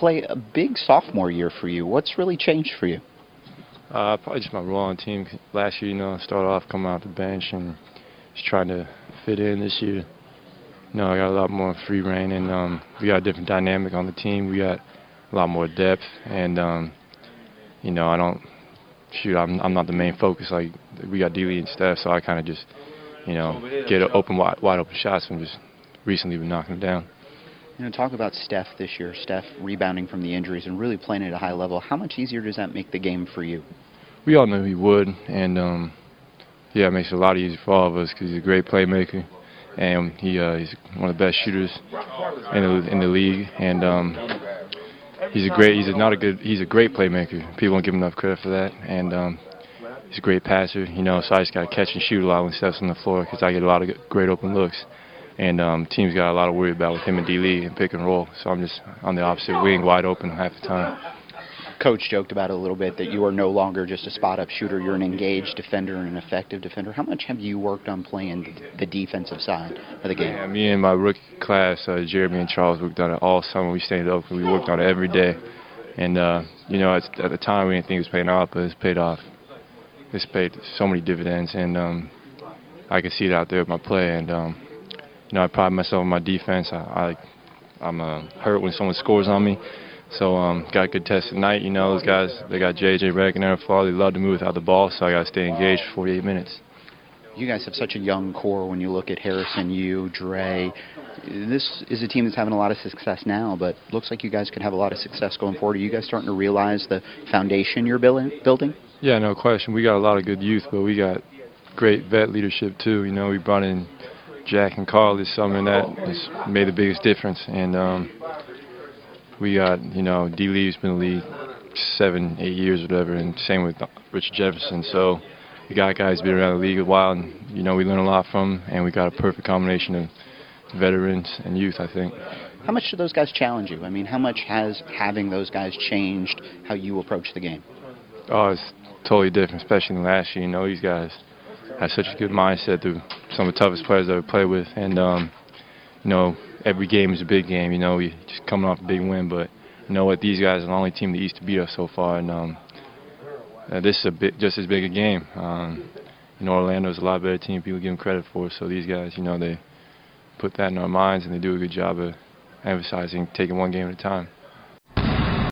Klay, a big sophomore year for you. What's really changed for you? Uh, probably just my role on the team. Last year, you know, I started off coming off the bench and just trying to fit in this year. You know, I got a lot more free reign and um, we got a different dynamic on the team. We got a lot more depth and, um, you know, I don't shoot. I'm I'm not the main focus. Like we got D and Steph, so I kind of just, you know, get open wide, wide open shots and just recently been knocking them down. You know, talk about Steph this year. Steph rebounding from the injuries and really playing at a high level. How much easier does that make the game for you? We all knew he would, and um, yeah, it makes it a lot easier for all of us because he's a great playmaker, and he uh, he's one of the best shooters in the in the league, and um, he's a great he's a, not a good he's a great playmaker. People don't give him enough credit for that, and um, he's a great passer. You know, so I just got to catch and shoot a lot when Steph's on the floor because I get a lot of great open looks and um, teams got a lot of worry about with him and D. Lee and pick and roll. So I'm just on the opposite wing, wide open half the time. Coach joked about it a little bit that you are no longer just a spot-up shooter. You're an engaged defender and an effective defender. How much have you worked on playing the defensive side of the game? Yeah, me and my rookie class, uh, Jeremy and Charles, worked on it all summer. We stayed up and we worked on it every day. And uh, you know, at the time we didn't think it was paying off, but it's paid off. It's paid so many dividends, and um, I can see it out there with my play. And um, you know, I pride myself on my defense. I, I I'm uh, hurt when someone scores on me. So um, got a good test tonight. You know, those guys, they got JJ Redick and Arron Afflalo. They love to move without the ball, so I got to stay engaged for 48 minutes. You guys have such a young core when you look at Harrison, you, Dre. This is a team that's having a lot of success now, but looks like you guys could have a lot of success going forward. Are you guys starting to realize the foundation you're building? Yeah, no question. We got a lot of good youth, but we got great vet leadership too. You know, we brought in Jack and Carl is something that has made the biggest difference. And um, we got, you know, D. Lee's been in the league seven, eight years, or whatever, and same with Richard Jefferson. So we got guys been around the league a while, and you know, we learn a lot from them, and we got a perfect combination of veterans and youth, I think. How much do those guys challenge you? I mean, how much has having those guys changed how you approach the game? Oh, it's totally different, especially in the last year. You know, these guys has such a good mindset through some of the toughest players that we play with, and um, you know every game is a big game. You know we just coming off a big win, but you know what? These guys are the only team in the East to beat us so far, and um, uh, this is a bit just as big a game. Um, you know Orlando's a lot better team. People give them credit for. So these guys, you know, they put that in our minds and they do a good job of emphasizing taking one game at a time.